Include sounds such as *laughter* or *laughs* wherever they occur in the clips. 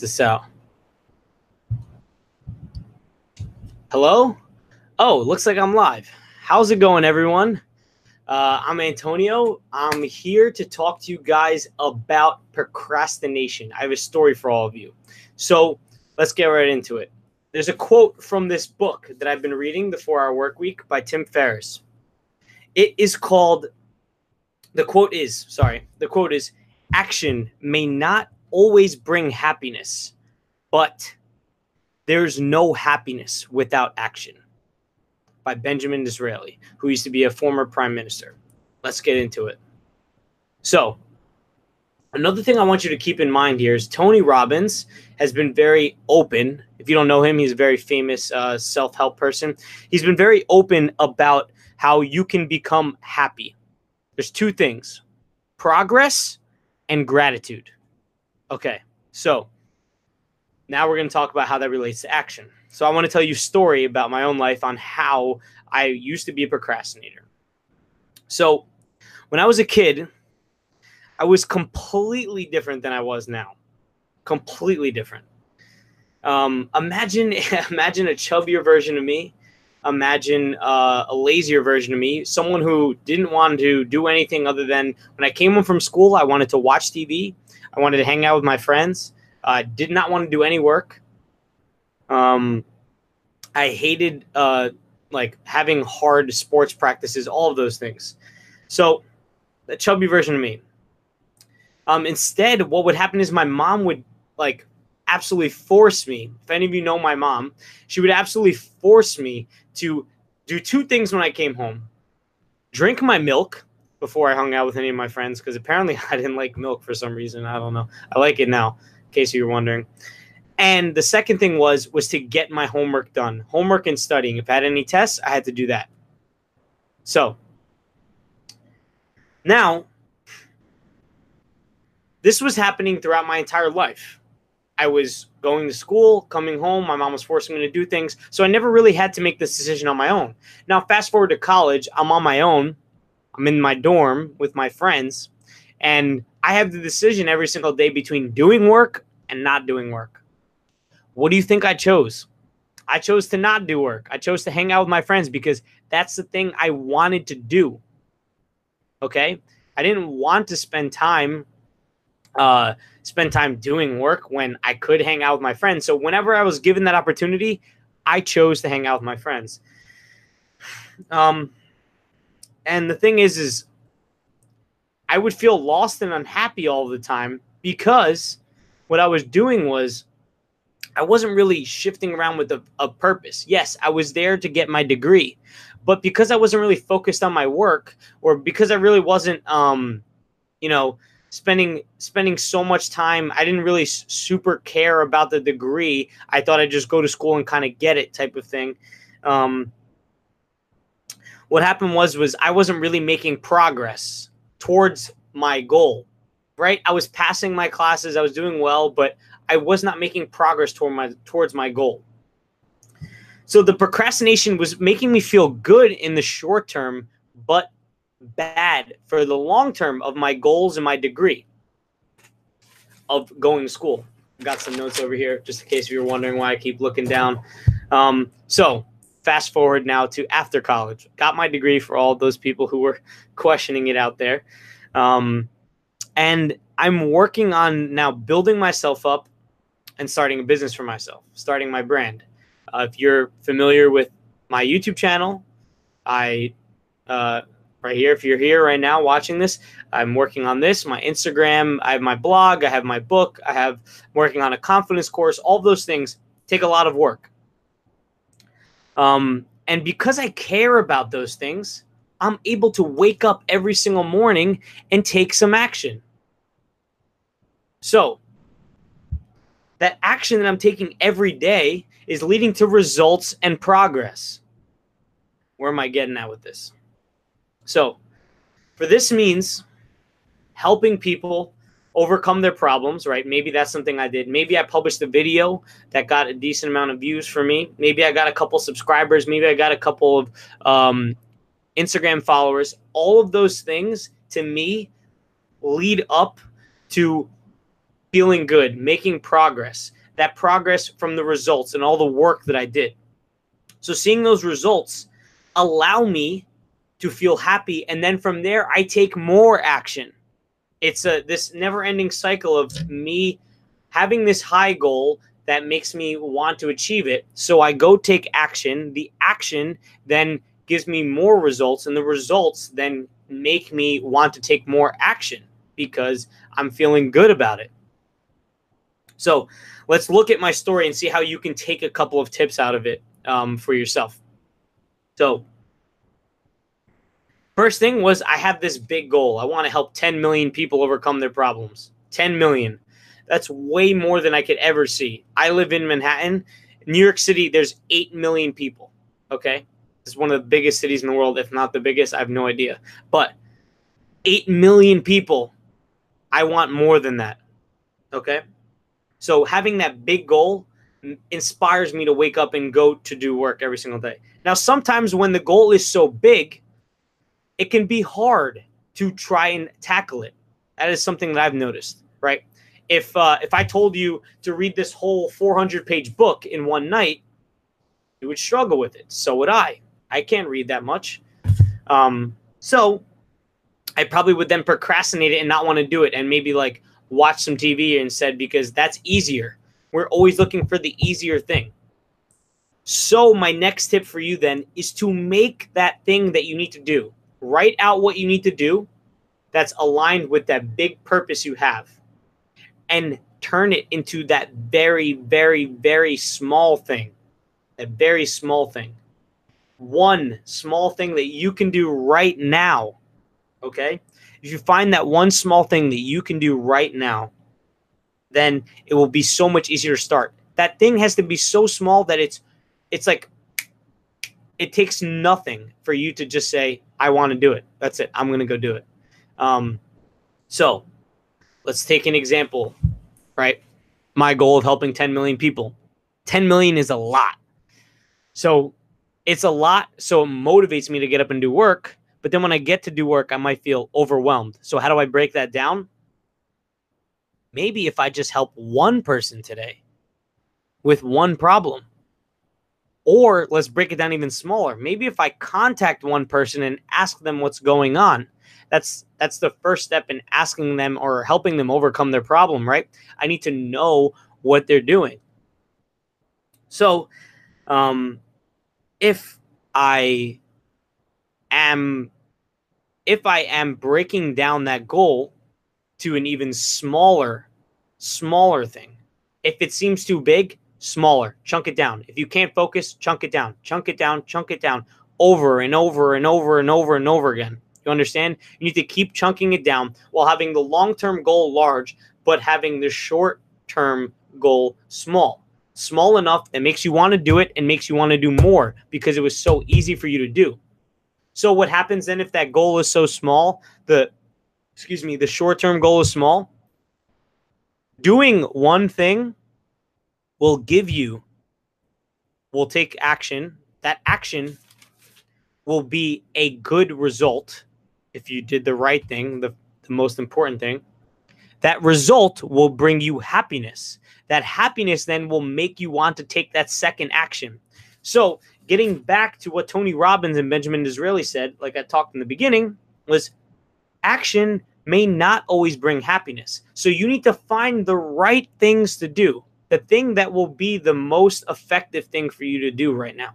this out. Hello? Oh, looks like I'm live. How's it going, everyone? Uh, I'm Antonio. I'm here to talk to you guys about procrastination. I have a story for all of you. So let's get right into it. There's a quote from this book that I've been reading, The Four Hour Work Week by Tim Ferriss. It is called, the quote is, sorry, the quote is, action may not always bring happiness, but there's no happiness without action. By Benjamin Disraeli, who used to be a former prime minister. Let's get into it. So, another thing I want you to keep in mind here is Tony Robbins has been very open. If you don't know him, he's a very famous uh, self help person. He's been very open about how you can become happy. There's two things progress and gratitude. Okay, so now we're going to talk about how that relates to action. So I want to tell you a story about my own life on how I used to be a procrastinator. So when I was a kid, I was completely different than I was now. Completely different. Um, imagine, *laughs* imagine a chubbier version of me. Imagine uh, a lazier version of me. Someone who didn't want to do anything other than when I came home from school, I wanted to watch TV. I wanted to hang out with my friends. I uh, did not want to do any work. Um, I hated uh, like having hard sports practices, all of those things. So, the chubby version of me. Um, instead, what would happen is my mom would like absolutely force me. If any of you know my mom, she would absolutely force me to do two things when I came home: drink my milk before I hung out with any of my friends because apparently *laughs* I didn't like milk for some reason. I don't know. I like it now, in case you were wondering. And the second thing was was to get my homework done. Homework and studying. If I had any tests, I had to do that. So now this was happening throughout my entire life. I was going to school, coming home, my mom was forcing me to do things. So I never really had to make this decision on my own. Now, fast forward to college, I'm on my own I'm in my dorm with my friends, and I have the decision every single day between doing work and not doing work. What do you think I chose? I chose to not do work. I chose to hang out with my friends because that's the thing I wanted to do. Okay? I didn't want to spend time uh spend time doing work when I could hang out with my friends. So whenever I was given that opportunity, I chose to hang out with my friends. Um and the thing is, is I would feel lost and unhappy all the time because what I was doing was I wasn't really shifting around with a, a, purpose. Yes, I was there to get my degree, but because I wasn't really focused on my work, or because I really wasn't, um, you know, spending spending so much time, I didn't really super care about the degree. I thought I'd just go to school and kind of get it, type of thing. Um, what happened was was I wasn't really making progress towards my goal. Right? I was passing my classes, I was doing well, but I was not making progress toward my towards my goal. So the procrastination was making me feel good in the short term, but bad for the long term of my goals and my degree of going to school. Got some notes over here just in case you were wondering why I keep looking down. Um, so fast forward now to after college. Got my degree for all those people who were *laughs* questioning it out there. Um, and I'm working on now building myself up and starting a business for myself, starting my brand. Uh, if you're familiar with my YouTube channel, I uh, right here. If you're here right now watching this, I'm working on this. My Instagram, I have my blog, I have my book, I have I'm working on a confidence course. All those things take a lot of work. Um, and because I care about those things, I'm able to wake up every single morning and take some action. So, that action that I'm taking every day is leading to results and progress. Where am I getting at with this? So, for this means helping people overcome their problems, right? Maybe that's something I did. Maybe I published a video that got a decent amount of views for me. Maybe I got a couple subscribers. Maybe I got a couple of um, Instagram followers. All of those things to me lead up to feeling good, making progress, that progress from the results and all the work that I did. So seeing those results allow me to feel happy and then from there I take more action. It's a this never-ending cycle of me having this high goal that makes me want to achieve it. So I go take action. The action then gives me more results and the results then make me want to take more action because I'm feeling good about it. So let's look at my story and see how you can take a couple of tips out of it um, for yourself. So, first thing was I have this big goal. I want to help 10 million people overcome their problems. 10 million. That's way more than I could ever see. I live in Manhattan. New York City, there's 8 million people. Okay. It's one of the biggest cities in the world, if not the biggest. I have no idea. But 8 million people. I want more than that. Okay. So having that big goal inspires me to wake up and go to do work every single day. Now, sometimes when the goal is so big, it can be hard to try and tackle it. That is something that I've noticed, right? If uh, if I told you to read this whole 400 page book in one night, you would struggle with it. So would I. I can't read that much. Um, so I probably would then procrastinate it and not want to do it, and maybe like watch some TV instead because that's easier. We're always looking for the easier thing. So, my next tip for you then is to make that thing that you need to do. Write out what you need to do that's aligned with that big purpose you have and turn it into that very, very, very small thing. That very small thing. One small thing that you can do right now. Okay? If you find that one small thing that you can do right now, then it will be so much easier to start. That thing has to be so small that it's it's like it takes nothing for you to just say, I want to do it. That's it. I'm going to go do it. Um, so let's take an example, right? My goal of helping 10 million people. 10 million is a lot. So it's a lot. So it motivates me to get up and do work. But then when I get to do work, I might feel overwhelmed. So how do I break that down? Maybe if I just help one person today with one problem. Or let's break it down even smaller. Maybe if I contact one person and ask them what's going on, that's that's the first step in asking them or helping them overcome their problem, right? I need to know what they're doing. So, um, if I am if I am breaking down that goal to an even smaller, smaller thing. If it seems too big, smaller, chunk it down. If you can't focus, chunk it down, chunk it down, chunk it down over and over and over and over and over again. You understand? You need to keep chunking it down while having the long term goal large, but having the short term goal small. Small enough that makes you want to do it and makes you want to do more because it was so easy for you to do. So what happens then if that goal is so small? The excuse me, the short-term goal is small. Doing one thing will give you will take action. That action will be a good result if you did the right thing, the, the most important thing. That result will bring you happiness. That happiness then will make you want to take that second action. So getting back to what Tony Robbins and Benjamin Disraeli said, like I talked in the beginning, was action may not always bring happiness. So you need to find the right things to do, the thing that will be the most effective thing for you to do right now.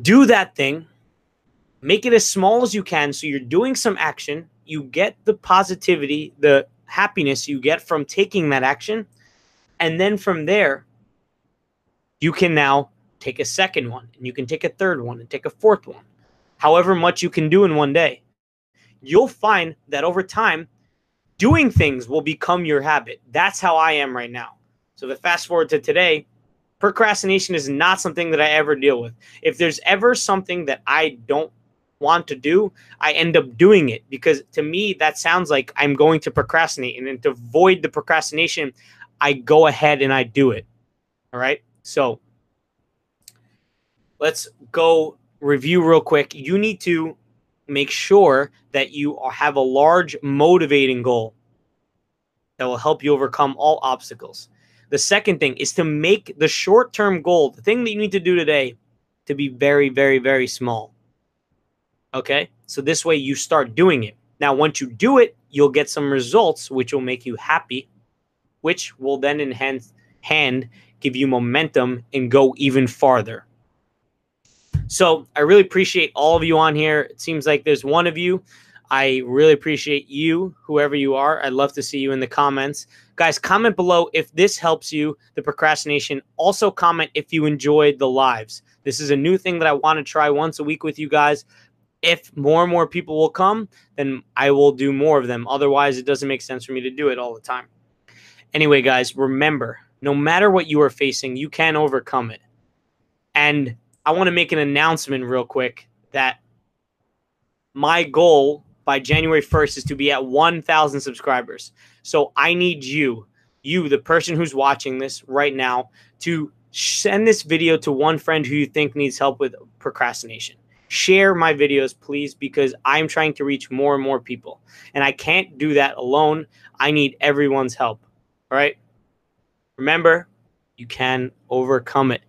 Do that thing, make it as small as you can so you're doing some action, you get the positivity, the happiness you get from taking that action, and then from there, you can now take a second one and you can take a third one and take a fourth one. However much you can do in one day. You'll find that over time, doing things will become your habit. That's how I am right now. So, the fast forward to today, procrastination is not something that I ever deal with. If there's ever something that I don't want to do, I end up doing it because to me, that sounds like I'm going to procrastinate. And then to avoid the procrastination, I go ahead and I do it. All right. So let's go review real quick. You need to make sure that you have a large motivating goal. that will help you overcome all obstacles. The second thing is to make the short term goal, the thing that you need to do today, to be very, very, very small. Okay. So this way you start doing it. Now, once you do it, you'll get some results which will make you happy, which will then enhance hand give you momentum and go even farther. So I really appreciate all of you on here. It seems like there's one of you. I really appreciate you, whoever you are. I'd love to see you in the comments. Guys, comment below if this helps you, the procrastination. Also, comment if you enjoyed the lives. This is a new thing that I want to try once a week with you guys. If more and more people will come, then I will do more of them. Otherwise, it doesn't make sense for me to do it all the time. Anyway, guys, remember no matter what you are facing, you can overcome it. And I want to make an announcement real quick that my goal by January 1st is to be at 1,000 subscribers. So I need you, you, the person who's watching this right now, to send this video to one friend who you think needs help with procrastination. Share my videos, please, because I'm trying to reach more and more people. And I can't do that alone. I need everyone's help. All right. Remember, you can overcome it.